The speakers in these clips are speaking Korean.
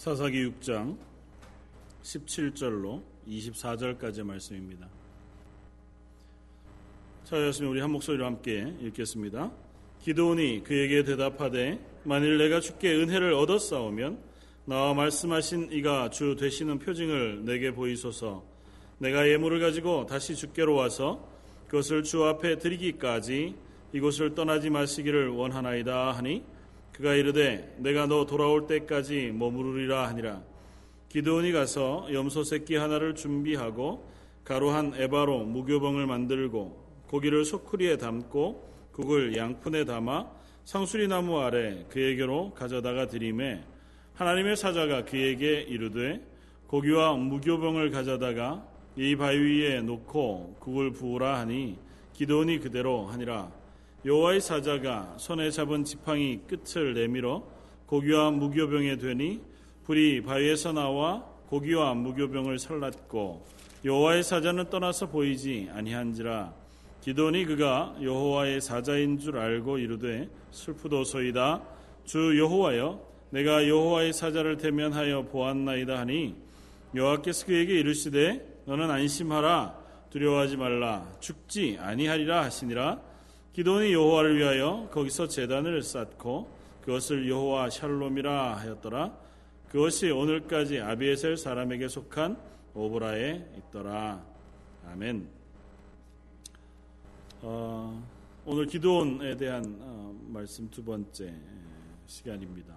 사사기 6장 17절로 24절까지의 말씀입니다. 자였으면 우리 한 목소리로 함께 읽겠습니다. 기도온이 그에게 대답하되 만일 내가 주께 은혜를 얻었사오면 나와 말씀하신 이가 주 되시는 표징을 내게 보이소서 내가 예물을 가지고 다시 주께로 와서 그것을 주 앞에 드리기까지 이곳을 떠나지 마시기를 원하나이다 하니 그가 이르되 내가 너 돌아올 때까지 머무르리라 하니라. 기드온이 가서 염소 새끼 하나를 준비하고 가루 한 에바로 무교봉을 만들고 고기를 소쿠리에 담고 국을 양푼에 담아 상수리 나무 아래 그에게로 가져다가 드림에 하나님의 사자가 그에게 이르되 고기와 무교봉을 가져다가 이 바위 위에 놓고 국을 부으라 하니 기도온이 그대로 하니라 여호와의 사자가 손에 잡은 지팡이 끝을 내밀어 고기와 무교병에 되니 불이 바위에서 나와 고기와 무교병을 살랐고 여호와의 사자는 떠나서 보이지 아니한지라. 기도니 그가 여호와의 사자인 줄 알고 이르되 슬프도소이다. 주 여호와여 내가 여호와의 사자를 대면하여 보았나이다 하니 여호와께서 그에게 이르시되 너는 안심하라. 두려워하지 말라. 죽지 아니하리라 하시니라 기도니 여호와를 위하여 거기서 제단을 쌓고 그것을 여호와 샬롬이라 하였더라. 그것이 오늘까지 아비에셀 사람에게 속한 오브라에 있더라. 아멘. 어, 오늘 기도원에 대한 어, 말씀 두 번째 시간입니다.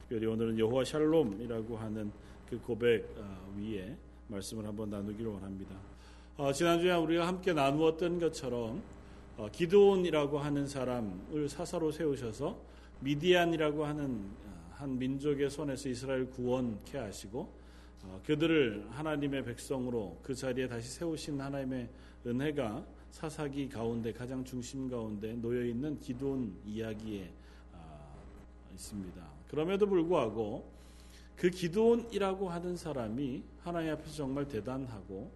특별히 오늘은 여호와 샬롬이라고 하는 그 고백 어, 위에 말씀을 한번 나누기를 원합니다. 어, 지난주에 우리가 함께 나누었던 것처럼 어, 기도온이라고 하는 사람을 사사로 세우셔서 미디안이라고 하는 어, 한 민족의 손에서 이스라엘 구원케 하시고 어, 그들을 하나님의 백성으로 그 자리에 다시 세우신 하나님의 은혜가 사사기 가운데 가장 중심 가운데 놓여 있는 기도온 이야기에 있습니다. 그럼에도 불구하고 그 기도온이라고 하는 사람이 하나님 앞에서 정말 대단하고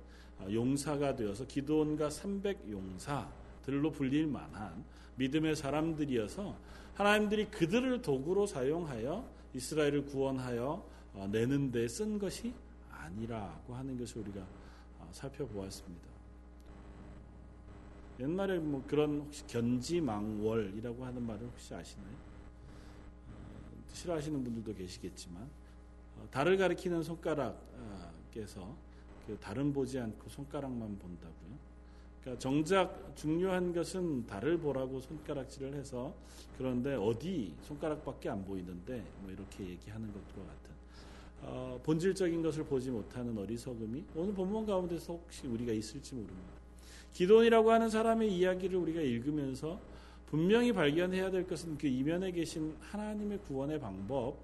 용사가 되어서 기도온과 300 용사 들로 불릴 만한 믿음의 사람들이어서 하나님들이 그들을 도구로 사용하여 이스라엘을 구원하여 어, 내는 데 쓴 것이 아니라고 하는 것을 우리가 어, 살펴보았습니다. 옛날에 뭐 그런 혹시 견지망월이라고 하는 말을 혹시 아시나요? 어, 싫어하시는 분들도 계시겠지만 달을 가리키는 손가락께서 그 달은 보지 않고 손가락만 본다고요. 그러니까 정작 중요한 것은 달을 보라고 손가락질을 해서 그런데 어디 손가락밖에 안 보이는데 뭐 이렇게 얘기하는 것과 같은 어, 본질적인 것을 보지 못하는 어리석음이 오늘 본문 가운데서 혹시 우리가 있을지 모릅니다. 기도원이라고 하는 사람의 이야기를 우리가 읽으면서 분명히 발견해야 될 것은 그 이면에 계신 하나님의 구원의 방법,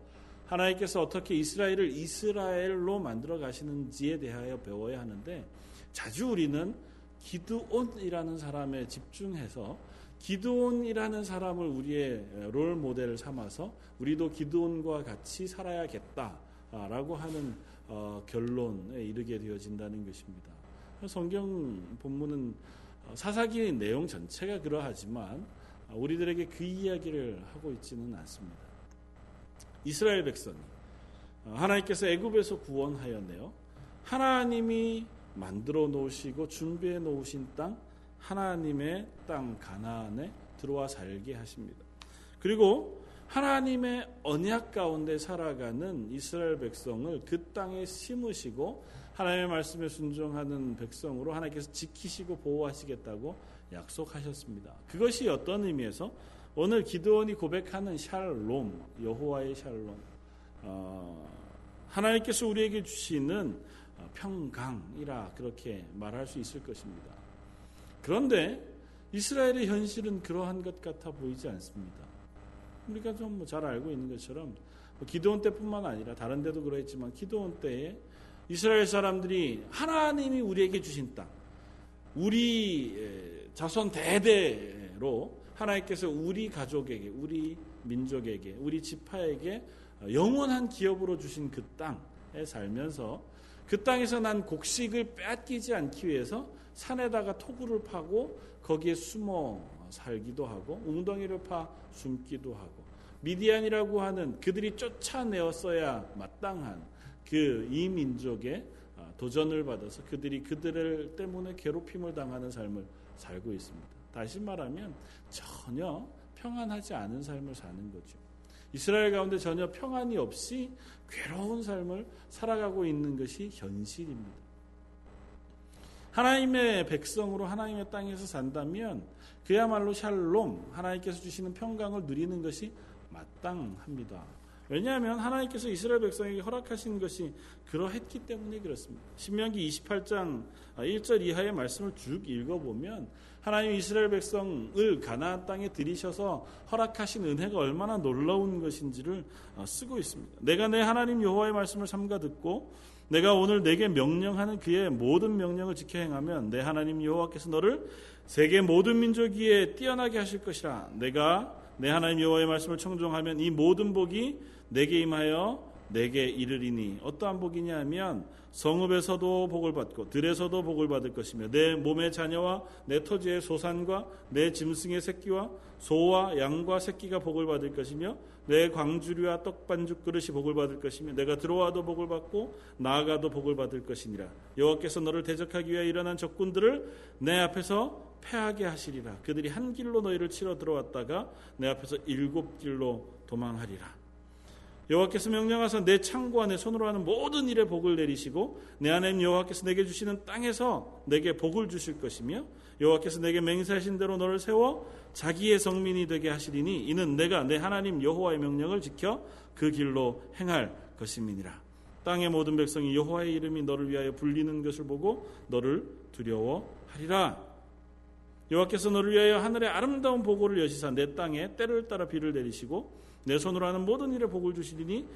하나님께서 어떻게 이스라엘을 이스라엘로 만들어 가시는지에 대하여 배워야 하는데 자주 우리는 기드온이라는 사람에 집중해서 기드온이라는 사람을 우리의 롤 모델을 삼아서 우리도 기드온과 같이 살아야겠다라고 하는 어, 결론에 이르게 되어진다는 것입니다. 성경 본문은 어, 사사기의 내용 전체가 그러하지만 우리들에게 그 이야기를 하고 있지는 않습니다. 이스라엘 백성이 어, 하나님께서 애굽에서 구원하였네요. 하나님이 만들어 놓으시고 준비해 놓으신 땅 하나님의 땅 가나안에 들어와 살게 하십니다. 그리고 하나님의 언약 가운데 살아가는 이스라엘 백성을 그 땅에 심으시고 하나님의 말씀에 순종하는 백성으로 하나님께서 지키시고 보호하시겠다고 약속하셨습니다. 그것이 어떤 의미에서 오늘 기도원이 고백하는 샬롬, 여호와의 샬롬, 어, 하나님께서 우리에게 주시는 어, 평강이라 그렇게 말할 수 있을 것입니다. 그런데 이스라엘의 현실은 그러한 것 같아 보이지 않습니다. 우리가 좀 잘 알고 있는 것처럼 뭐 기도원 때뿐만 아니라 다른 데도 그러했지만 기도원 때에 이스라엘 사람들이 하나님이 우리에게 주신 땅, 우리 자손 대대로 하나님께서 우리 가족에게, 우리 민족에게, 우리 지파에게 영원한 기업으로 주신 그 땅에 살면서 그 땅에서 난 곡식을 빼앗기지 않기 위해서 산에다가 토구를 파고 거기에 숨어 살기도 하고 웅덩이를 파 숨기도 하고 미디안이라고 하는 그들이 쫓아내었어야 마땅한 그 이 민족의 아, 도전을 받아서 그들이 그들을 때문에 괴롭힘을 당하는 삶을 살고 있습니다. 다시 말하면 전혀 평안하지 않은 삶을 사는 거죠. 이스라엘 가운데 전혀 평안이 없이 괴로운 삶을 살아가고 있는 것이 현실입니다. 하나님의 백성으로 하나님의 땅에서 산다면 그야말로 샬롬 하나님께서 주시는 평강을 누리는 것이 마땅합니다. 왜냐하면 하나님께서 이스라엘 백성에게 허락하신 것이 그러했기 때문에 그렇습니다. 신명기 28장 1절 이하의 말씀을 쭉 읽어보면 하나님 이스라엘 백성을 가나안 땅에 들이셔서 허락하신 은혜가 얼마나 놀라운 것인지를 어, 쓰고 있습니다. 내가 내 하나님 여호와의 말씀을 삼가 듣고 내가 오늘 내게 명령하는 그의 모든 명령을 지켜 행하면 내 하나님 여호와께서 너를 세계 모든 민족 위에 뛰어나게 하실 것이라. 내가 내 하나님 여호와의 말씀을 청종하면 이 모든 복이 내게 임하여 내게 이르리니 어떠한 복이냐 하면 성읍에서도 복을 받고 들에서도 복을 받을 것이며 내 몸의 자녀와 내 토지의 소산과 내 짐승의 새끼와 소와 양과 새끼가 복을 받을 것이며 내 광주리와 떡반죽 그릇이 복을 받을 것이며 내가 들어와도 복을 받고 나아가도 복을 받을 것이니라. 여호와께서 너를 대적하기 위하여 일어난 적군들을 내 앞에서 패하게 하시리라. 그들이 한 길로 너희를 치러 들어왔다가 내 앞에서 일곱 길로 도망하리라 여호와께서 명령하사 내 창고와 내 손으로 하는 모든 일에 복을 내리시고 내 하나님 여호와께서 내게 주시는 땅에서 내게 복을 주실 것이며 여호와께서 내게 맹세하신 대로 너를 세워 자기의 성민이 되게 하시리니 이는 내가 내 하나님 여호와의 명령을 지켜 그 길로 행할 것임이니라. 땅의 모든 백성이 여호와의 이름이 너를 위하여 불리는 것을 보고 너를 두려워하리라. 여호와께서 너를 위하여 하늘의 아름다운 보고를 여시사 내 땅에 때를 따라 비를 내리시고 내 손으로 하는 모든 일에 복을 주시리니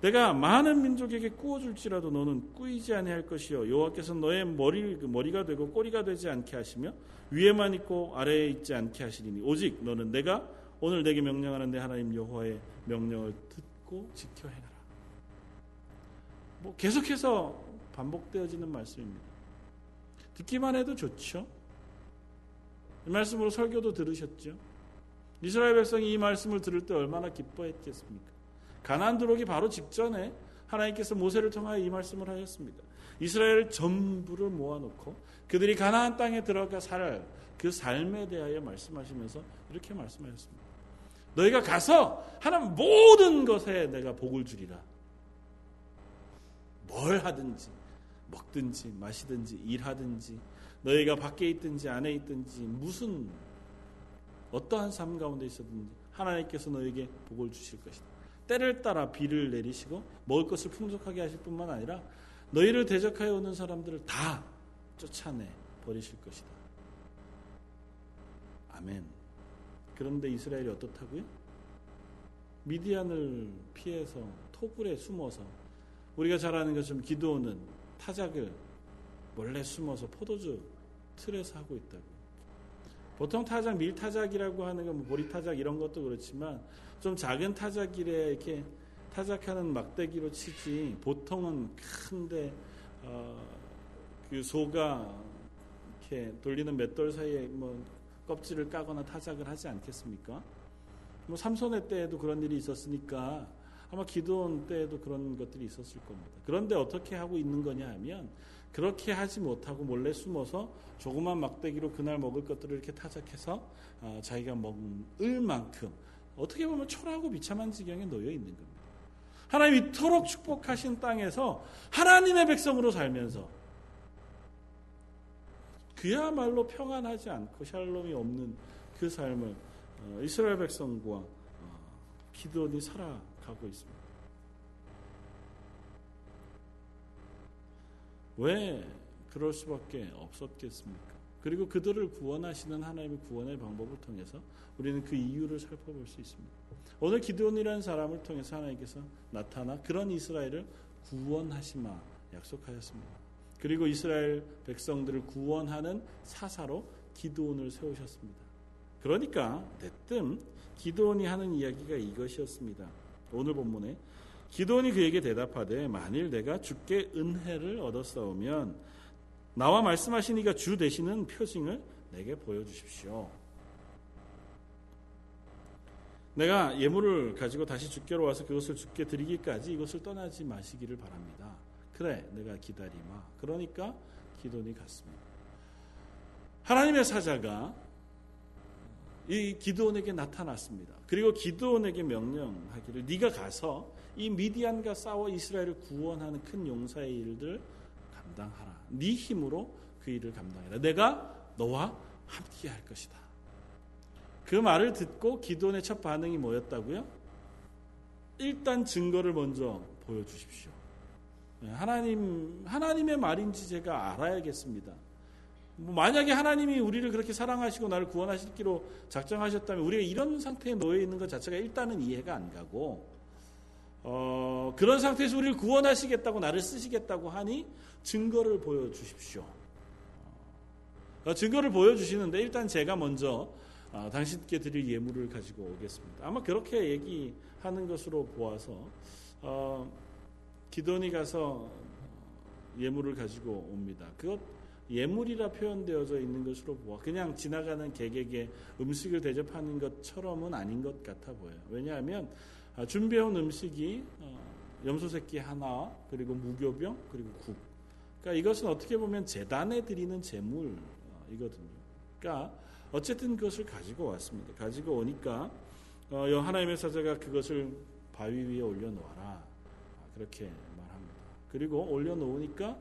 내가 많은 민족에게 꾸어줄지라도 너는 꾸이지 아니할 것이요 여호와께서 너의 머리 그 머리가 되고 꼬리가 되지 않게 하시며 위에만 있고 아래에 있지 않게 하시리니 오직 너는 내가 오늘 내게 명령하는 내 하나님 여호와의 명령을 듣고 지켜 행하라. 뭐 계속해서 반복되어지는 말씀입니다. 듣기만 해도 좋죠. 이 말씀으로 설교도 들으셨죠. 이스라엘 백성이 이 말씀을 들을 때 얼마나 기뻐했겠습니까? 가나안 들어오기 바로 직전에 하나님께서 모세를 통하여 이 말씀을 하셨습니다. 이스라엘 전부를 모아놓고 그들이 가나안 땅에 들어가 살 그 삶에 대하여 말씀하시면서 이렇게 말씀하셨습니다. 너희가 가서 하는 모든 것에 내가 복을 주리라. 뭘 하든지 먹든지 마시든지 일하든지 너희가 밖에 있든지 안에 있든지 무슨 어떠한 삶 가운데 있었든지 하나님께서 너에게 복을 주실 것이다. 때를 따라 비를 내리시고 먹을 것을 풍족하게 하실 뿐만 아니라 너희를 대적하여 오는 사람들을 다 쫓아내 버리실 것이다. 아멘. 그런데 이스라엘이 어떻다고요? 미디안을 피해서 토굴에 숨어서 우리가 잘 아는 것처럼 기도오는 타작을 몰래 숨어서 포도주 틀에서 하고 있다고. 보통 타작, 밀타작이라고 하는 건뭐 보리타작 이런 것도 그렇지만 좀 작은 타작이래 이렇게 타작하는 막대기로 치지 보통은 큰데 어, 그 소가 이렇게 돌리는 맷돌 사이에 뭐 껍질을 까거나 타작을 하지 않겠습니까? 뭐 삼손의 때에도 그런 일이 있었으니까 아마 기도원 때에도 그런 것들이 있었을 겁니다. 그런데 어떻게 하고 있는 거냐 하면 그렇게 하지 못하고 몰래 숨어서 조그만 막대기로 그날 먹을 것들을 이렇게 타작해서 어, 자기가 먹을 만큼 어떻게 보면 초라하고 비참한 지경에 놓여 있는 겁니다. 하나님 이토록 축복하신 땅에서 하나님의 백성으로 살면서 그야말로 평안하지 않고 샬롬이 없는 그 삶을 어, 이스라엘 백성과 어, 기도원이 살아가고 있습니다. 왜 그럴 수밖에 없었겠습니까? 그리고 그들을 구원하시는 하나님의 구원의 방법을 통해서 우리는 그 이유를 살펴볼 수 있습니다. 오늘 기드온이라는 사람을 통해서 하나님께서 나타나 그런 이스라엘을 구원하시마 약속하셨습니다. 그리고 이스라엘 백성들을 구원하는 사사로 기드온을 세우셨습니다. 그러니까 대뜸 기드온이 하는 이야기가 이것이었습니다. 오늘 본문에 기도원이 그에게 대답하되 만일 내가 주께 은혜를 얻었사오면 나와 말씀하시니가 주 되시는 표징을 내게 보여주십시오. 내가 예물을 가지고 다시 주께로 와서 그것을 주께 드리기까지 이것을 떠나지 마시기를 바랍니다. 그래, 내가 기다리마. 그러니까 기돈이 갔습니다. 하나님의 사자가 이 기드온에게 나타났습니다. 그리고 기드온에게 명령하기를 네가 가서 이 미디안과 싸워 이스라엘을 구원하는 큰 용사의 일들 감당하라. 네 힘으로 그 일을 감당해라. 내가 너와 함께 할 것이다. 그 말을 듣고 기도원의 첫 반응이 뭐였다고요? 일단 증거를 먼저 보여주십시오. 네, 하나님, 하나님의 말인지 제가 알아야겠습니다. 뭐 만약에 하나님이 우리를 그렇게 사랑하시고 나를 구원하시기로 작정하셨다면 우리가 이런 상태에 놓여 있는 것 자체가 일단은 이해가 안 가고 어, 그런 상태에서 우리를 구원하시겠다고 나를 쓰시겠다고 하니 증거를 보여주십시오. 어, 증거를 보여주시는데 일단 제가 먼저 어, 당신께 드릴 예물을 가지고 오겠습니다. 아마 그렇게 얘기하는 것으로 보아서 어, 기돈이 가서 예물을 가지고 옵니다. 그것 예물이라 표현되어져 있는 것으로 보아 그냥 지나가는 객에게 음식을 대접하는 것처럼은 아닌 것 같아 보여요. 왜냐하면 아, 준비해온 음식이 어, 염소 새끼 하나 그리고 무교병 그리고 국. 그러니까 이것은 어떻게 보면 재단에 드리는 제물이거든요. 그러니까 어쨌든 그것을 가지고 왔습니다. 가지고 오니까 어, 하나님의 사자가 그것을 바위 위에 올려놓아라 아, 그렇게 말합니다. 그리고 올려놓으니까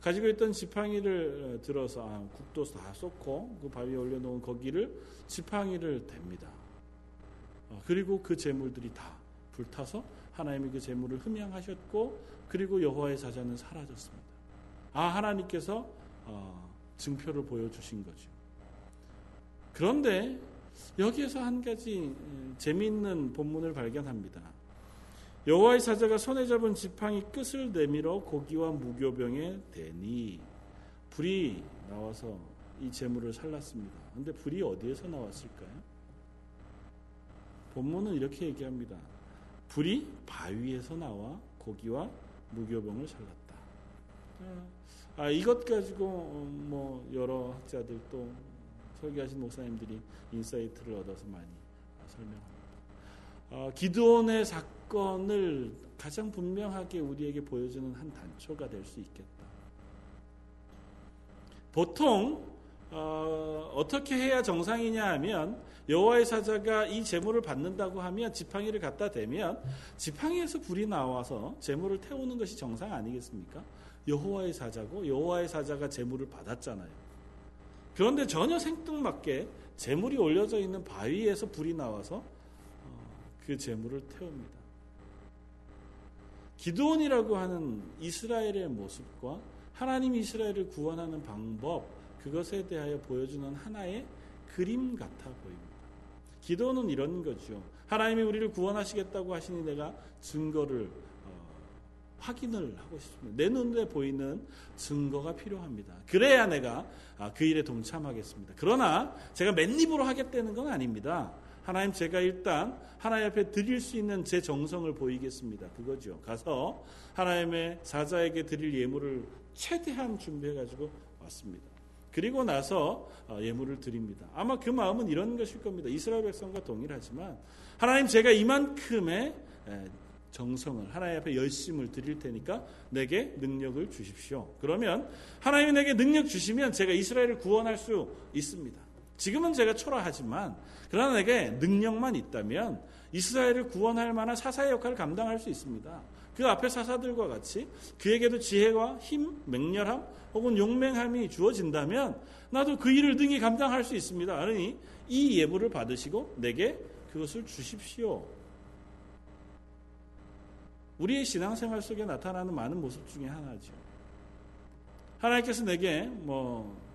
가지고 있던 지팡이를 어, 들어서 아, 국도 다 쏟고 그 바위에 올려놓은 거기를 지팡이를 댑니다. 그리고 그 재물들이 다 불타서 하나님이 그 재물을 흠양하셨고 그리고 여호와의 사자는 사라졌습니다. 아 하나님께서 어, 증표를 보여주신 거죠. 그런데 여기에서 한 가지 음, 재미있는 본문을 발견합니다. 여호와의 사자가 손에 잡은 지팡이 끝을 내밀어 고기와 무교병에 대니 불이 나와서 이 재물을 살랐습니다. 근데 불이 어디에서 나왔을까요? 본문은 이렇게 얘기합니다. 불이 바위에서 나와 고기와 무교병을 살랐다. 아, 이것 가지고 어, 뭐 여러 학자들도 설교하신 목사님들이 insight를 얻어서 많이 설명합니다. 아, 기드온의 사건을 가장 분명하게 우리에게 보여주는 한 단초가 될 수 있겠다. 보통 어, 떻게 해야 정상이냐 하면 여호와의 사자가 이 재물을 받는다고 하면 지팡이를 갖다 대면 지팡이에서 불이 나와서 재물을 태우는 것이 정상 아니겠습니까? 여호와의 사자고 여호와의 사자가 재물을 받았잖아요. 그런데 전혀 생뚱맞게 재물이 올려져 있는 바위에서 불이 나와서 어, 그 재물을 태웁니다. 기드온이라고 하는 이스라엘의 모습과 하나님 이스라엘을 구원하는 방법 그것에 대하여 보여주는 하나의 그림 같아 보입니다. 기도는 이런 거죠. 하나님이 우리를 구원하시겠다고 하시니 내가 증거를 어, 확인을 하고 싶습니다. 내 눈에 보이는 증거가 필요합니다. 그래야 내가 아, 그 일에 동참하겠습니다. 그러나 제가 맨입으로 하겠다는 건 아닙니다. 하나님 제가 일단 하나님 앞에 드릴 수 있는 제 정성을 보이겠습니다. 그거죠. 가서 하나님의 사자에게 드릴 예물을 최대한 준비해 가지고 왔습니다. 그리고 나서 어, 예물을 드립니다. 아마 그 마음은 이런 것일 겁니다. 이스라엘 백성과 동일하지만 하나님 제가 이만큼의 정성을 하나님 앞에 열심을 드릴 테니까 내게 능력을 주십시오. 그러면 하나님이 내게 능력 주시면 제가 이스라엘을 구원할 수 있습니다. 지금은 제가 초라하지만 그러나 내게 능력만 있다면 이스라엘을 구원할 만한 사사의 역할을 감당할 수 있습니다. 그 앞에 사사들과 같이 그에게도 지혜와 힘, 맹렬함 혹은 용맹함이 주어진다면 나도 그 일을 능히 감당할 수 있습니다. 그러니 이 예물을 받으시고 내게 그것을 주십시오. 우리의 신앙생활 속에 나타나는 많은 모습 중에 하나죠. 하나님께서 내게 뭐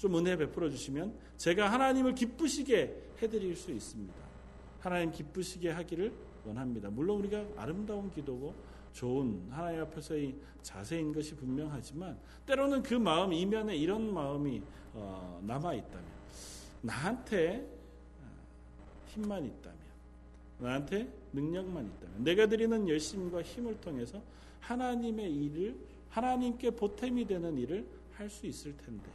좀 은혜 베풀어 주시면 제가 하나님을 기쁘시게 해드릴 수 있습니다. 하나님 기쁘시게 하기를 원합니다. 물론 우리가 아름다운 기도고 좋은 하나님 앞에서의 자세인 것이 분명하지만 때로는 그 마음 이면에 이런 마음이 어, 남아 있다면 나한테 어, 힘만 있다면 나한테 능력만 있다면 내가 드리는 열심과 힘을 통해서 하나님의 일을 하나님께 보탬이 되는 일을 할 수 있을 텐데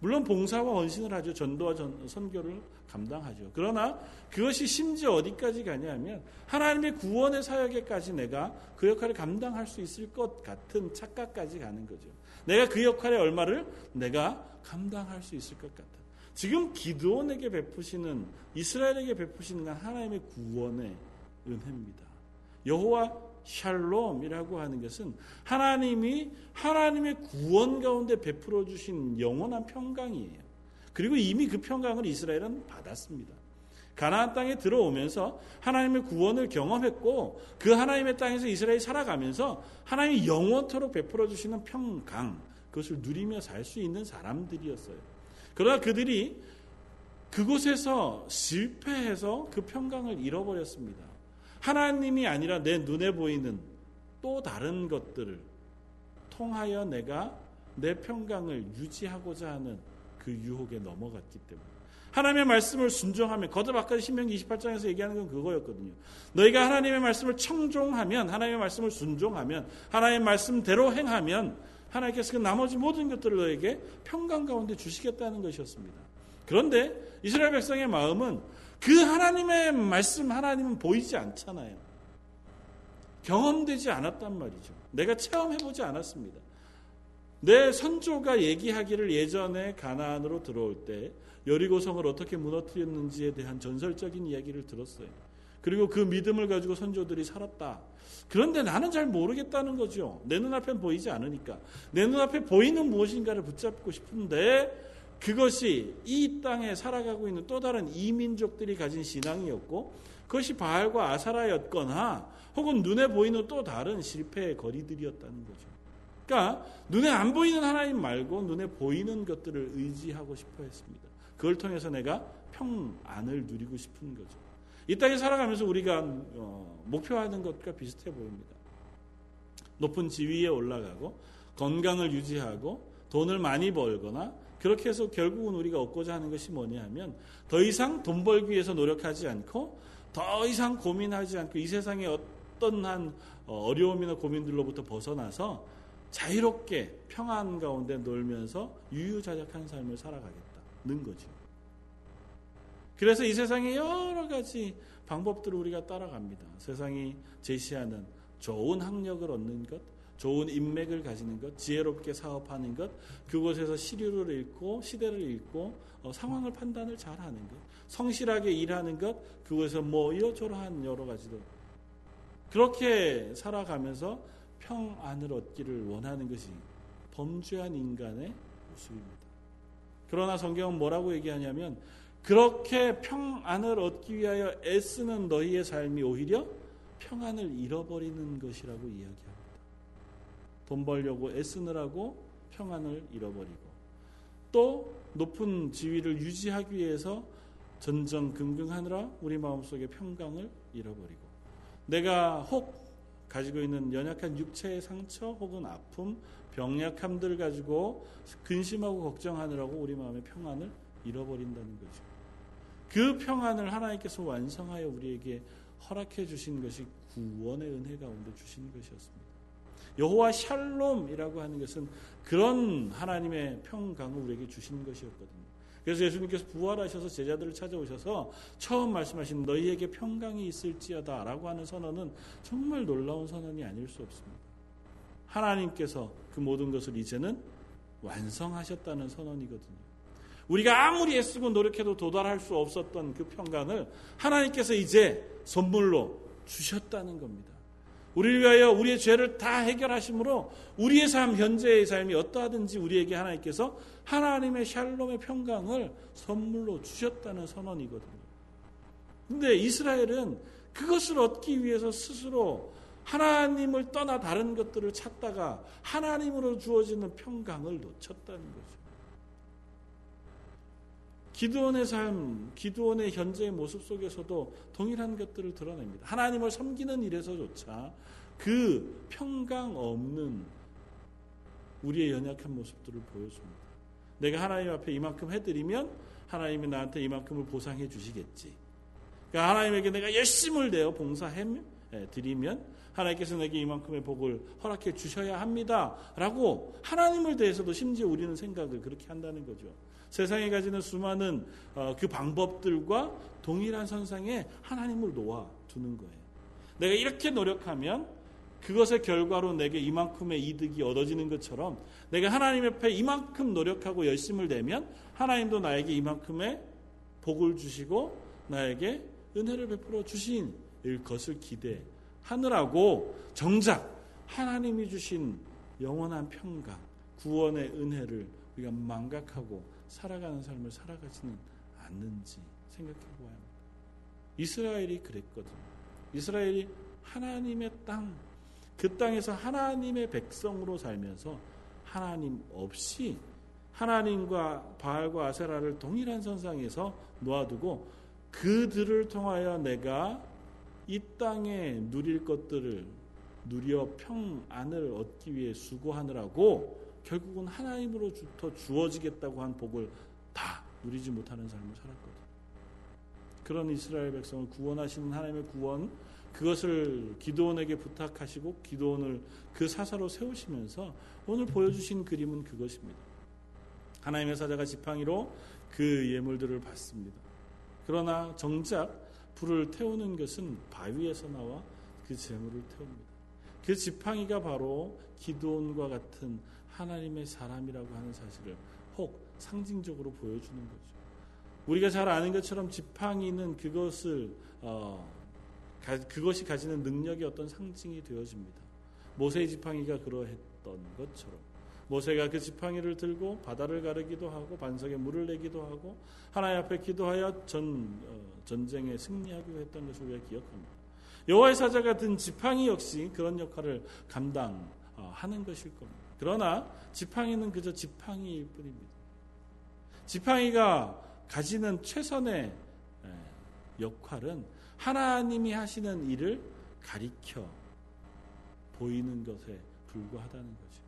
물론 봉사와 헌신을 하죠. 전도와 전, 선교를 감당하죠. 그러나 그것이 심지어 어디까지 가냐면 하나님의 구원의 사역에까지 내가 그 역할을 감당할 수 있을 것 같은 착각까지 가는 거죠. 내가 그 역할의 얼마를 내가 감당할 수 있을 것 같은. 지금 기드온에게 베푸시는 이스라엘에게 베푸시는 하나님의 구원의 은혜입니다. 여호와 샬롬이라고 하는 것은 하나님이 하나님의 구원 가운데 베풀어 주신 영원한 평강이에요. 그리고 이미 그 평강을 이스라엘은 받았습니다. 가나안 땅에 들어오면서 하나님의 구원을 경험했고 그 하나님의 땅에서 이스라엘이 살아가면서 하나님이 영원토록 베풀어 주시는 평강 그것을 누리며 살 수 있는 사람들이었어요. 그러나 그들이 그곳에서 실패해서 그 평강을 잃어버렸습니다. 하나님이 아니라 내 눈에 보이는 또 다른 것들을 통하여 내가 내 평강을 유지하고자 하는 그 유혹에 넘어갔기 때문에 하나님의 말씀을 순종하면 거듭 아까 신명기 28장에서 얘기하는 건 그거였거든요. 너희가 하나님의 말씀을 청종하면 하나님의 말씀을 순종하면 하나님의 말씀대로 행하면 하나님께서 그 나머지 모든 것들을 너에게 평강 가운데 주시겠다는 것이었습니다. 그런데 이스라엘 백성의 마음은 그 하나님의 말씀 하나님은 보이지 않잖아요. 경험되지 않았단 말이죠. 내가 체험해보지 않았습니다. 내 선조가 얘기하기를 예전에 가나안으로 들어올 때 여리고성을 어떻게 무너뜨렸는지에 대한 전설적인 이야기를 들었어요. 그리고 그 믿음을 가지고 선조들이 살았다. 그런데 나는 잘 모르겠다는 거죠. 내 눈앞엔 보이지 않으니까. 내 눈앞에 보이는 무엇인가를 붙잡고 싶은데 그것이 이 땅에 살아가고 있는 또 다른 이민족들이 가진 신앙이었고 그것이 바알과 아사라였거나 혹은 눈에 보이는 또 다른 실패의 거리들이었다는 거죠. 그러니까 눈에 안 보이는 하나님 말고 눈에 보이는 것들을 의지하고 싶어 했습니다. 그걸 통해서 내가 평안을 누리고 싶은 거죠. 이 땅에 살아가면서 우리가 어, 목표하는 것과 비슷해 보입니다. 높은 지위에 올라가고 건강을 유지하고 돈을 많이 벌거나 그렇게 해서 결국은 우리가 얻고자 하는 것이 뭐냐 하면 더 이상 돈 벌기 위해서 노력하지 않고 더 이상 고민하지 않고 이 세상의 어떤 한 어, 어려움이나 고민들로부터 벗어나서 자유롭게 평안 가운데 놀면서 유유자적한 삶을 살아가겠다는 거죠. 그래서 이 세상에 여러 가지 방법들을 우리가 따라갑니다. 세상이 제시하는 좋은 학력을 얻는 것, 좋은 인맥을 가지는 것, 지혜롭게 사업하는 것, 그곳에서 시류를 읽고 시대를 읽고 어, 상황을 판단을 잘하는 것, 성실하게 일하는 것, 그곳에서 뭐 이러저러한 여러 가지도 그렇게 살아가면서 평안을 얻기를 원하는 것이 범죄한 인간의 모습입니다. 그러나 성경은 뭐라고 얘기하냐면 그렇게 평안을 얻기 위하여 애쓰는 너희의 삶이 오히려 평안을 잃어버리는 것이라고 이야기합니다. 돈 벌려고 애쓰느라고 평안을 잃어버리고 또 높은 지위를 유지하기 위해서 전전긍긍하느라 우리 마음속에 평강을 잃어버리고 내가 혹 가지고 있는 연약한 육체의 상처 혹은 아픔, 병약함들 가지고 근심하고 걱정하느라고 우리 마음의 평안을 잃어버린다는 거죠. 그 평안을 하나님께서 완성하여 우리에게 허락해 주신 것이 구원의 은혜 가운데 주신 것이었습니다. 여호와 샬롬이라고 하는 것은 그런 하나님의 평강을 우리에게 주신 것이었거든요. 그래서 예수님께서 부활하셔서 제자들을 찾아오셔서 처음 말씀하신 너희에게 평강이 있을지어다라고 하는 선언은 정말 놀라운 선언이 아닐 수 없습니다. 하나님께서 그 모든 것을 이제는 완성하셨다는 선언이거든요. 우리가 아무리 애쓰고 노력해도 도달할 수 없었던 그 평강을 하나님께서 이제 선물로 주셨다는 겁니다. 우리를 위하여 우리의 죄를 다 해결하심으로 우리의 삶, 현재의 삶이 어떠하든지 우리에게 하나님께서 하나님의 샬롬의 평강을 선물로 주셨다는 선언이거든요. 근데 이스라엘은 그것을 얻기 위해서 스스로 하나님을 떠나 다른 것들을 찾다가 하나님으로 주어지는 평강을 놓쳤다는 거죠. 기도원의 삶, 기도원의 현재의 모습 속에서도 동일한 것들을 드러냅니다. 하나님을 섬기는 일에서조차 그 평강 없는 우리의 연약한 모습들을 보여줍니다. 내가 하나님 앞에 이만큼 해드리면 하나님이 나한테 이만큼을 보상해 주시겠지. 그러니까 하나님에게 내가 열심을 내어 예, 드리면 하나님께서 내게 이만큼의 복을 허락해 주셔야 합니다 라고 하나님을 대해서도 심지어 우리는 생각을 그렇게 한다는 거죠. 세상에 가지는 수많은 어, 그 방법들과 동일한 선상에 하나님을 놓아 두는 거예요. 내가 이렇게 노력하면 그것의 결과로 내게 이만큼의 이득이 얻어지는 것처럼 내가 하나님 옆에 이만큼 노력하고 열심을 내면 하나님도 나에게 이만큼의 복을 주시고 나에게 은혜를 베풀어 주신 것을 기대 하느라고 정작 하나님이 주신 영원한 평강, 구원의 은혜를 우리가 망각하고 살아가는 삶을 살아가지는 않는지 생각해 보아야 합니다. 이스라엘이 그랬거든요. 이스라엘이 하나님의 땅, 그 땅에서 하나님의 백성으로 살면서 하나님 없이 하나님과 바알과 아세라를 동일한 선상에서 놓아두고 그들을 통하여 내가 이 땅에 누릴 것들을 누려 평안을 얻기 위해 수고하느라고 결국은 하나님으로부터 주어지겠다고 한 복을 다 누리지 못하는 삶을 살았거든. 그런 이스라엘 백성을 구원하시는 하나님의 구원 그것을 기도원에게 부탁하시고 기도원을 그 사사로 세우시면서 오늘 보여주신 그림은 그것입니다. 하나님의 사자가 지팡이로 그 예물들을 받습니다. 그러나 정작 불을 태우는 것은 바위에서 나와 그 재물을 태웁니다. 그 지팡이가 바로 기도원과 같은 하나님의 사람이라고 하는 사실을 혹 상징적으로 보여주는 거죠. 우리가 잘 아는 것처럼 지팡이는 그것을 어, 그것이 가지는 능력이 어떤 상징이 되어집니다. 모세의 지팡이가 그러했던 것처럼 모세가 그 지팡이를 들고 바다를 가르기도 하고 반석에 물을 내기도 하고 하나님 앞에 기도하여 전 어, 전쟁에 승리하기도 했던 것을 우리가 기억합니다. 여호와의 사자가 든 지팡이 역시 그런 역할을 감당하는 것일 겁니다. 그러나 지팡이는 그저 지팡이일 뿐입니다. 지팡이가 가지는 최선의 역할은 하나님이 하시는 일을 가리켜 보이는 것에 불과하다는 거죠.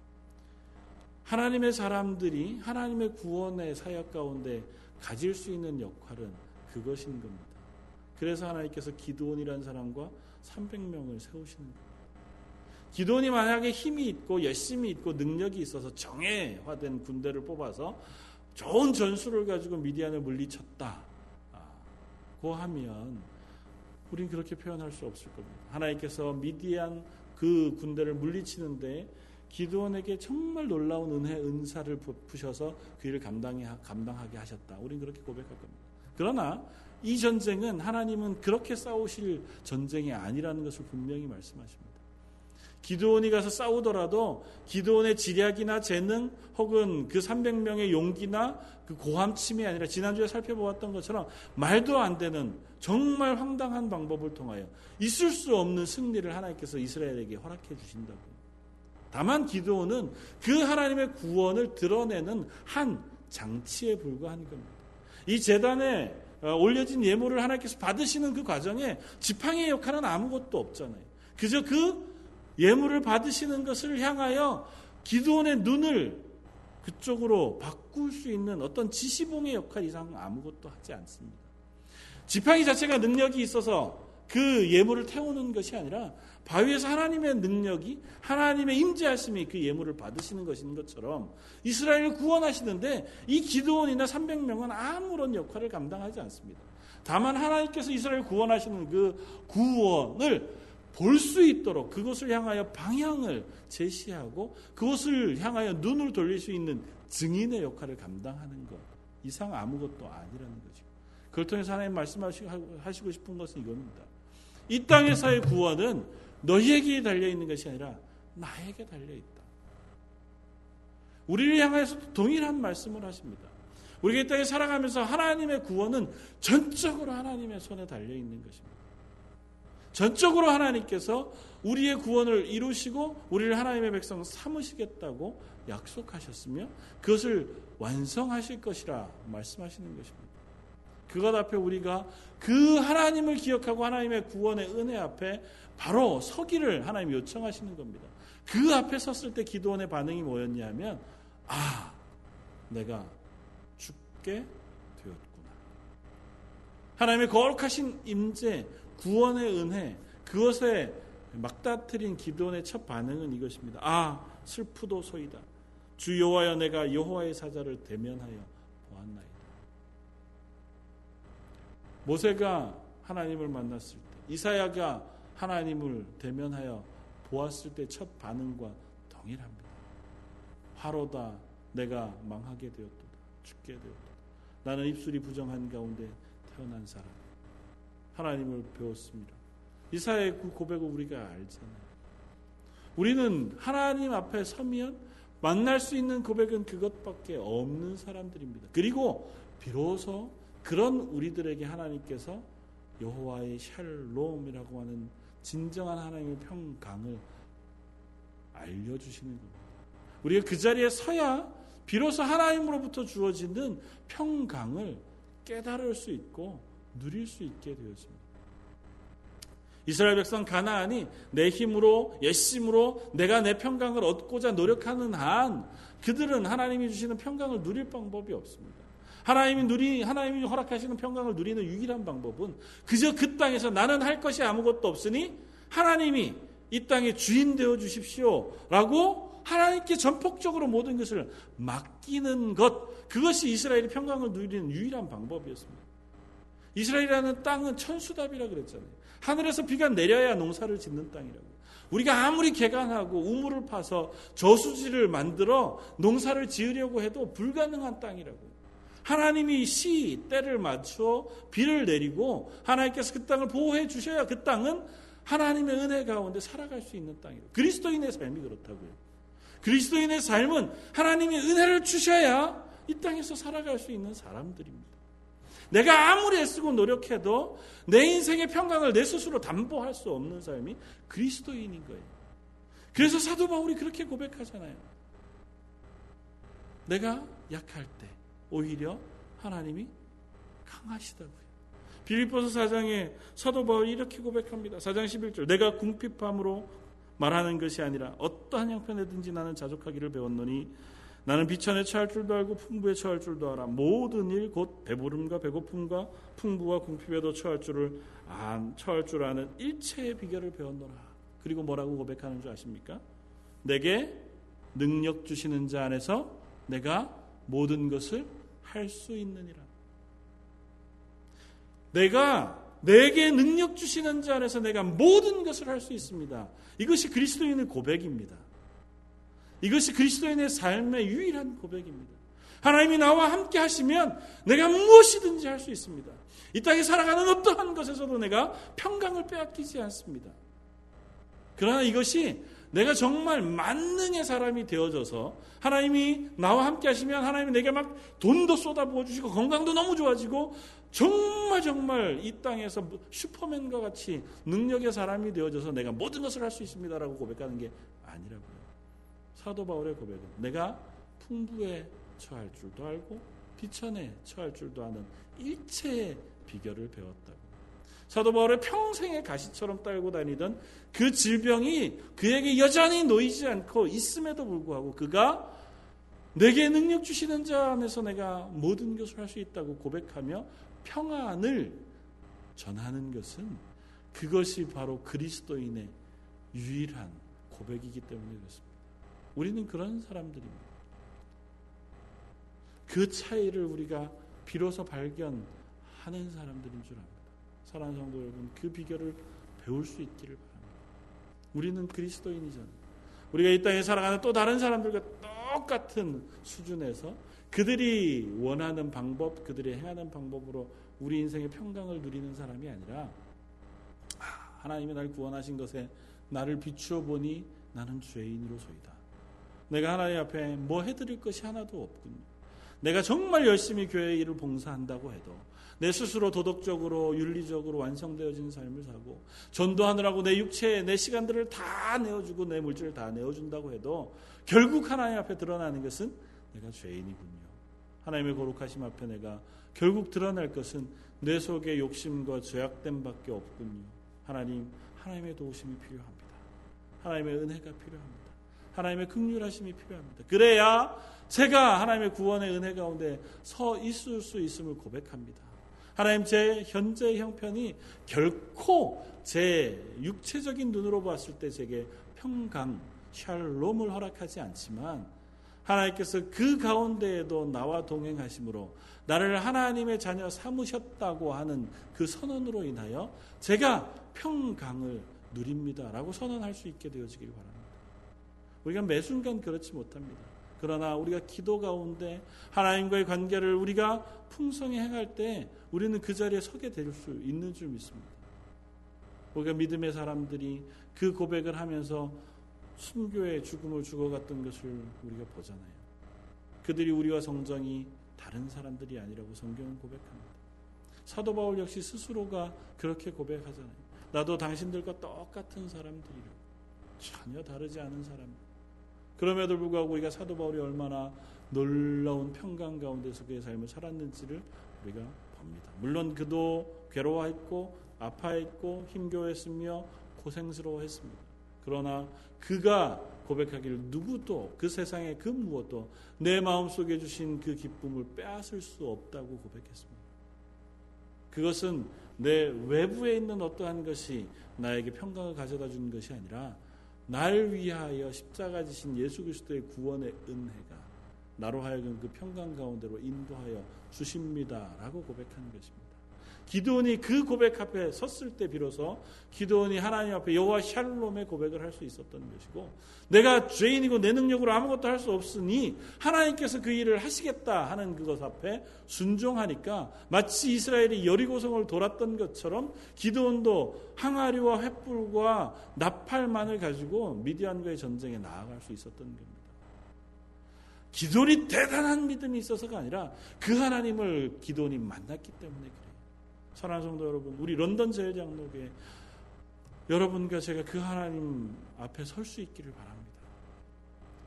하나님의 사람들이 하나님의 구원의 사역 가운데 가질 수 있는 역할은 그것인 겁니다. 그래서 하나님께서 기도원이라는 사람과 300명을 세우시는 겁니다. 기도원이 만약에 힘이 있고 열심히 있고 능력이 있어서 정예화된 군대를 뽑아서 좋은 전술을 가지고 미디안을 물리쳤다 고 하면 우린 그렇게 표현할 수 없을 겁니다. 하나님께서 미디안 그 군대를 물리치는데 기도원에게 정말 놀라운 은혜 은사를 부셔서 그 일을 감당해, 감당하게 하셨다. 우린 그렇게 고백할 겁니다. 그러나 이 전쟁은 하나님은 그렇게 싸우실 전쟁이 아니라는 것을 분명히 말씀하십니다. 기도원이 가서 싸우더라도 기도원의 지략이나 재능 혹은 그 300명의 용기나 그 고함침이 아니라 지난주에 살펴보았던 것처럼 말도 안 되는 정말 황당한 방법을 통하여 있을 수 없는 승리를 하나님께서 이스라엘에게 허락해 주신다고. 다만 기도원은 그 하나님의 구원을 드러내는 한 장치에 불과한 겁니다. 이 재단에 어, 올려진 예물을 하나님께서 받으시는 그 과정에 지팡이의 역할은 아무것도 없잖아요. 그저 그 예물을 받으시는 것을 향하여 기도원의 눈을 그쪽으로 바꿀 수 있는 어떤 지시봉의 역할 이상 아무것도 하지 않습니다. 지팡이 자체가 능력이 있어서 그 예물을 태우는 것이 아니라 바위에서 하나님의 능력이 하나님의 임재하심이 그 예물을 받으시는 것인 것처럼 이스라엘을 구원하시는데 이 기도원이나 300명은 아무런 역할을 감당하지 않습니다. 다만 하나님께서 이스라엘 구원하시는 그 구원을 볼 수 있도록 그것을 향하여 방향을 제시하고 그것을 향하여 눈을 돌릴 수 있는 증인의 역할을 감당하는 것 이상 아무것도 아니라는 거죠. 그걸 통해서 하나님 말씀하시고 싶은 것은 이겁니다. 이 땅에서의 구원은 너희에게 달려 있는 것이 아니라 나에게 달려 있다. 우리를 향해서 동일한 말씀을 하십니다. 우리가 이 땅에 살아가면서 하나님의 구원은 전적으로 하나님의 손에 달려 있는 것입니다. 전적으로 하나님께서 우리의 구원을 이루시고 우리를 하나님의 백성 삼으시겠다고 약속하셨으며 그것을 완성하실 것이라 말씀하시는 것입니다. 그것 앞에 우리가 그 하나님을 기억하고 하나님의 구원의 은혜 앞에 바로 서기를 하나님 요청하시는 겁니다. 그 앞에 섰을 때 기도원의 반응이 뭐였냐면 아 내가 죽게 되었구나. 하나님의 거룩하신 임재, 구원의 은혜 그것에 막다트린 기도원의 첫 반응은 이것입니다. 아 슬프도 소이다. 주 여호와여 내가 여호와의 사자를 대면하여 보았나이다. 모세가 하나님을 만났을 때 이사야가 하나님을 대면하여 보았을 때 첫 반응과 동일합니다. 화로다 내가 망하게 되었도다 죽게 되었도다 나는 입술이 부정한 가운데 태어난 사람 하나님을 배웠습니다. 이사야의 그 고백을 우리가 알잖아요. 우리는 하나님 앞에 서면 만날 수 있는 고백은 그것밖에 없는 사람들입니다. 그리고 비로소 그런 우리들에게 하나님께서 여호와의 샬롬이라고 하는 진정한 하나님의 평강을 알려주시는 겁니다. 우리가 그 자리에 서야 비로소 하나님으로부터 주어지는 평강을 깨달을 수 있고 누릴 수 있게 되었습니다. 이스라엘 백성 가나안이 내 힘으로 열심으로 내가 내 평강을 얻고자 노력하는 한 그들은 하나님이 주시는 평강을 누릴 방법이 없습니다. 하나님이 누리 하나님이 허락하시는 평강을 누리는 유일한 방법은 그저 그 땅에서 나는 할 것이 아무것도 없으니 하나님이 이 땅의 주인 되어 주십시오라고 하나님께 전폭적으로 모든 것을 맡기는 것 그것이 이스라엘이 평강을 누리는 유일한 방법이었습니다. 이스라엘이라는 땅은 천수답이라 그랬잖아요. 하늘에서 비가 내려야 농사를 짓는 땅이라고. 우리가 아무리 개간하고 우물을 파서 저수지를 만들어 농사를 지으려고 해도 불가능한 땅이라고. 하나님이 시 때를 맞춰 비를 내리고 하나님께서 그 땅을 보호해 주셔야 그 땅은 하나님의 은혜 가운데 살아갈 수 있는 땅이에요. 그리스도인의 삶이 그렇다고요. 그리스도인의 삶은 하나님이 은혜를 주셔야 이 땅에서 살아갈 수 있는 사람들입니다. 내가 아무리 애쓰고 노력해도 내 인생의 평강을 내 스스로 담보할 수 없는 삶이 그리스도인인 거예요. 그래서 사도 바울이 그렇게 고백하잖아요. 내가 약할 때 오히려 하나님이 강하시다고요. 빌립보서 4장에 사도 바울이 이렇게 고백합니다. 4장 11절 내가 궁핍함으로 말하는 것이 아니라 어떠한 형편에든지 나는 자족하기를 배웠노니 나는 비천에 처할 줄도 알고 풍부에 처할 줄도 알아 모든 일 곧 배부름과 배고픔과 풍부와 궁핍에도 처할 줄을 안 처할 줄 아는 일체의 비결을 배웠노라. 그리고 뭐라고 고백하는 줄 아십니까? 내게 능력 주시는 자 안에서 내가 모든 것을 할 수 있느니라. 내가 내게 능력 주시는 자 안에서 내가 모든 것을 할 수 있습니다. 이것이 그리스도인의 고백입니다. 이것이 그리스도인의 삶의 유일한 고백입니다. 하나님이 나와 함께 하시면 내가 무엇이든지 할 수 있습니다. 이 땅에 살아가는 어떠한 것에서도 내가 평강을 빼앗기지 않습니다. 그러나 이것이 내가 정말 만능의 사람이 되어져서 하나님이 나와 함께 하시면 하나님이 내게 막 돈도 쏟아부어 주시고 건강도 너무 좋아지고 정말 정말 이 땅에서 슈퍼맨과 같이 능력의 사람이 되어져서 내가 모든 것을 할 수 있습니다라고 고백하는 게 아니라고요. 사도 바울의 고백은 내가 풍부에 처할 줄도 알고 비천에 처할 줄도 아는 일체의 비결을 배웠다고. 사도 바울의 평생의 가시처럼 딸고 다니던 그 질병이 그에게 여전히 놓이지 않고 있음에도 불구하고 그가 내게 능력 주시는 자 안에서 내가 모든 것을 할 수 있다고 고백하며 평안을 전하는 것은 그것이 바로 그리스도인의 유일한 고백이기 때문에 그렇습니다. 우리는 그런 사람들입니다. 그 차이를 우리가 비로소 발견하는 사람들인 줄 압니다. 사랑하는 성도 여러분, 그 비결을 배울 수 있기를 바랍니다. 우리는 그리스도인이잖아요. 우리가 이 땅에 살아가는 또 다른 사람들과 똑같은 수준에서 그들이 원하는 방법, 그들이 행하는 방법으로 우리 인생의 평강을 누리는 사람이 아니라 아, 하나님이 날 구원하신 것에 나를 비추어 보니 나는 죄인으로소이다. 내가 하나님 앞에 뭐 해드릴 것이 하나도 없군요. 내가 정말 열심히 교회 일을 봉사한다고 해도 내 스스로 도덕적으로 윤리적으로 완성되어진 삶을 사고 전도하느라고 내 육체 내 시간들을 다 내어주고 내 물질을 다 내어준다고 해도 결국 하나님 앞에 드러나는 것은 내가 죄인이군요. 하나님의 거룩하심 앞에 내가 결국 드러날 것은 내 속에 욕심과 죄악됨밖에 없군요. 하나님 하나님의 도우심이 필요합니다. 하나님의 은혜가 필요합니다. 하나님의 극률하심이 필요합니다. 그래야 제가 하나님의 구원의 은혜 가운데 서 있을 수 있음을 고백합니다. 하나님 제 현재 형편이 결코 제 육체적인 눈으로 봤을 때 제게 평강, 샬롬을 허락하지 않지만 하나님께서 그 가운데에도 나와 동행하심으로 나를 하나님의 자녀 삼으셨다고 하는 그 선언으로 인하여 제가 평강을 누립니다라고 선언할 수 있게 되어지길 바랍니다. 우리가 매 순간 그렇지 못합니다. 그러나 우리가 기도 가운데 하나님과의 관계를 우리가 풍성히 행할 때 우리는 그 자리에 서게 될 수 있는 줄 믿습니다. 우리가 믿음의 사람들이 그 고백을 하면서 순교의 죽음을 죽어갔던 것을 우리가 보잖아요. 그들이 우리와 성정이 다른 사람들이 아니라고 성경은 고백합니다. 사도 바울 역시 스스로가 그렇게 고백하잖아요. 나도 당신들과 똑같은 사람들이라고. 전혀 다르지 않은 사람. 그럼에도 불구하고 우리가 사도 바울이 얼마나 놀라운 평강 가운데서 그의 삶을 살았는지를 우리가 봅니다. 물론 그도 괴로워했고 아파했고 힘겨워했으며 고생스러워했습니다. 그러나 그가 고백하기를 누구도 그 세상의 그 무엇도 내 마음속에 주신 그 기쁨을 빼앗을 수 없다고 고백했습니다. 그것은 내 외부에 있는 어떠한 것이 나에게 평강을 가져다 주는 것이 아니라 날 위하여 십자가 지신 예수 그리스도의 구원의 은혜가 나로 하여금 그 평강 가운데로 인도하여 주십니다라고 고백하는 것입니다. 기도원이 그 고백 앞에 섰을 때 비로소 기도원이 하나님 앞에 여호와 샬롬의 고백을 할 수 있었던 것이고 내가 죄인이고 내 능력으로 아무것도 할 수 없으니 하나님께서 그 일을 하시겠다 하는 그것 앞에 순종하니까 마치 이스라엘이 여리고성을 돌았던 것처럼 기도원도 항아리와 횃불과 나팔만을 가지고 미디안과의 전쟁에 나아갈 수 있었던 겁니다. 기도원이 대단한 믿음이 있어서가 아니라 그 하나님을 기도원이 만났기 때문에 그래요. 사랑하는 성도 여러분, 우리 런던 제일장로교회 여러분과 제가 그 하나님 앞에 설 수 있기를 바랍니다.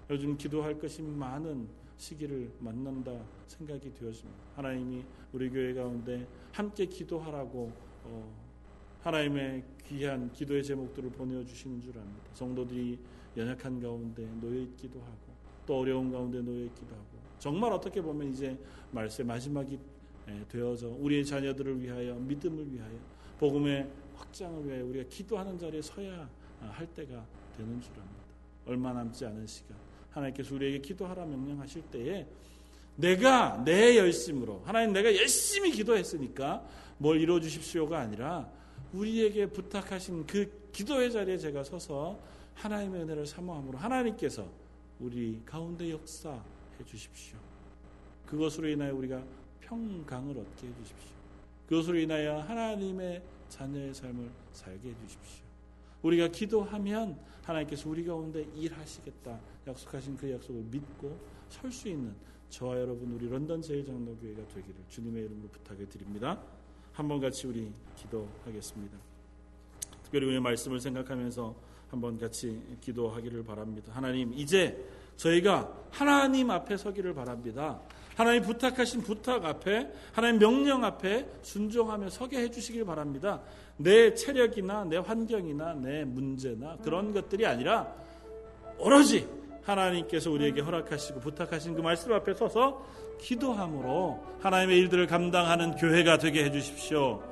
요즘 기도할 것이 많은 시기를 만난다 생각이 되어집니다. 하나님이 우리 교회 가운데 함께 기도하라고 어, 하나님의 귀한 기도의 제목들을 보내주시는 줄 압니다. 성도들이 연약한 가운데 놓여 있기도 하고 또 어려운 가운데 놓여 있기도 하고 정말 어떻게 보면 이제 말세 마지막이 예, 되어서 우리의 자녀들을 위하여 믿음을 위하여 복음의 확장을 위하여 우리가 기도하는 자리에 서야 할 때가 되는 줄 압니다. 얼마 남지 않은 시간 하나님께서 우리에게 기도하라 명령하실 때에 내가 내 열심으로 하나님 내가 열심히 기도했으니까 뭘 이루어 주십시오가 아니라 우리에게 부탁하신 그 기도의 자리에 제가 서서 하나님의 은혜를 사모함으로 하나님께서 우리 가운데 역사해 주십시오. 그것으로 인하여 우리가 평강을 얻게 해 주십시오. 그것으로 인하여 하나님의 자녀의 삶을 살게 해 주십시오. 우리가 기도하면 하나님께서 우리 가운데 일하시겠다 약속하신 그 약속을 믿고 설 수 있는 저와 여러분 우리 런던 제일장로교회가 되기를 주님의 이름으로 부탁해 드립니다. 한번 같이 우리 기도하겠습니다. 특별히 오늘 말씀을 생각하면서 한번 같이 기도하기를 바랍니다. 하나님 이제 저희가 하나님 앞에 서기를 바랍니다. 하나님 부탁하신 부탁 앞에 하나님 명령 앞에 순종하며 서게 해주시길 바랍니다. 내 체력이나 내 환경이나 내 문제나 그런 것들이 아니라 오로지 하나님께서 우리에게 허락하시고 부탁하신 그 말씀 앞에 서서 기도함으로 하나님의 일들을 감당하는 교회가 되게 해주십시오.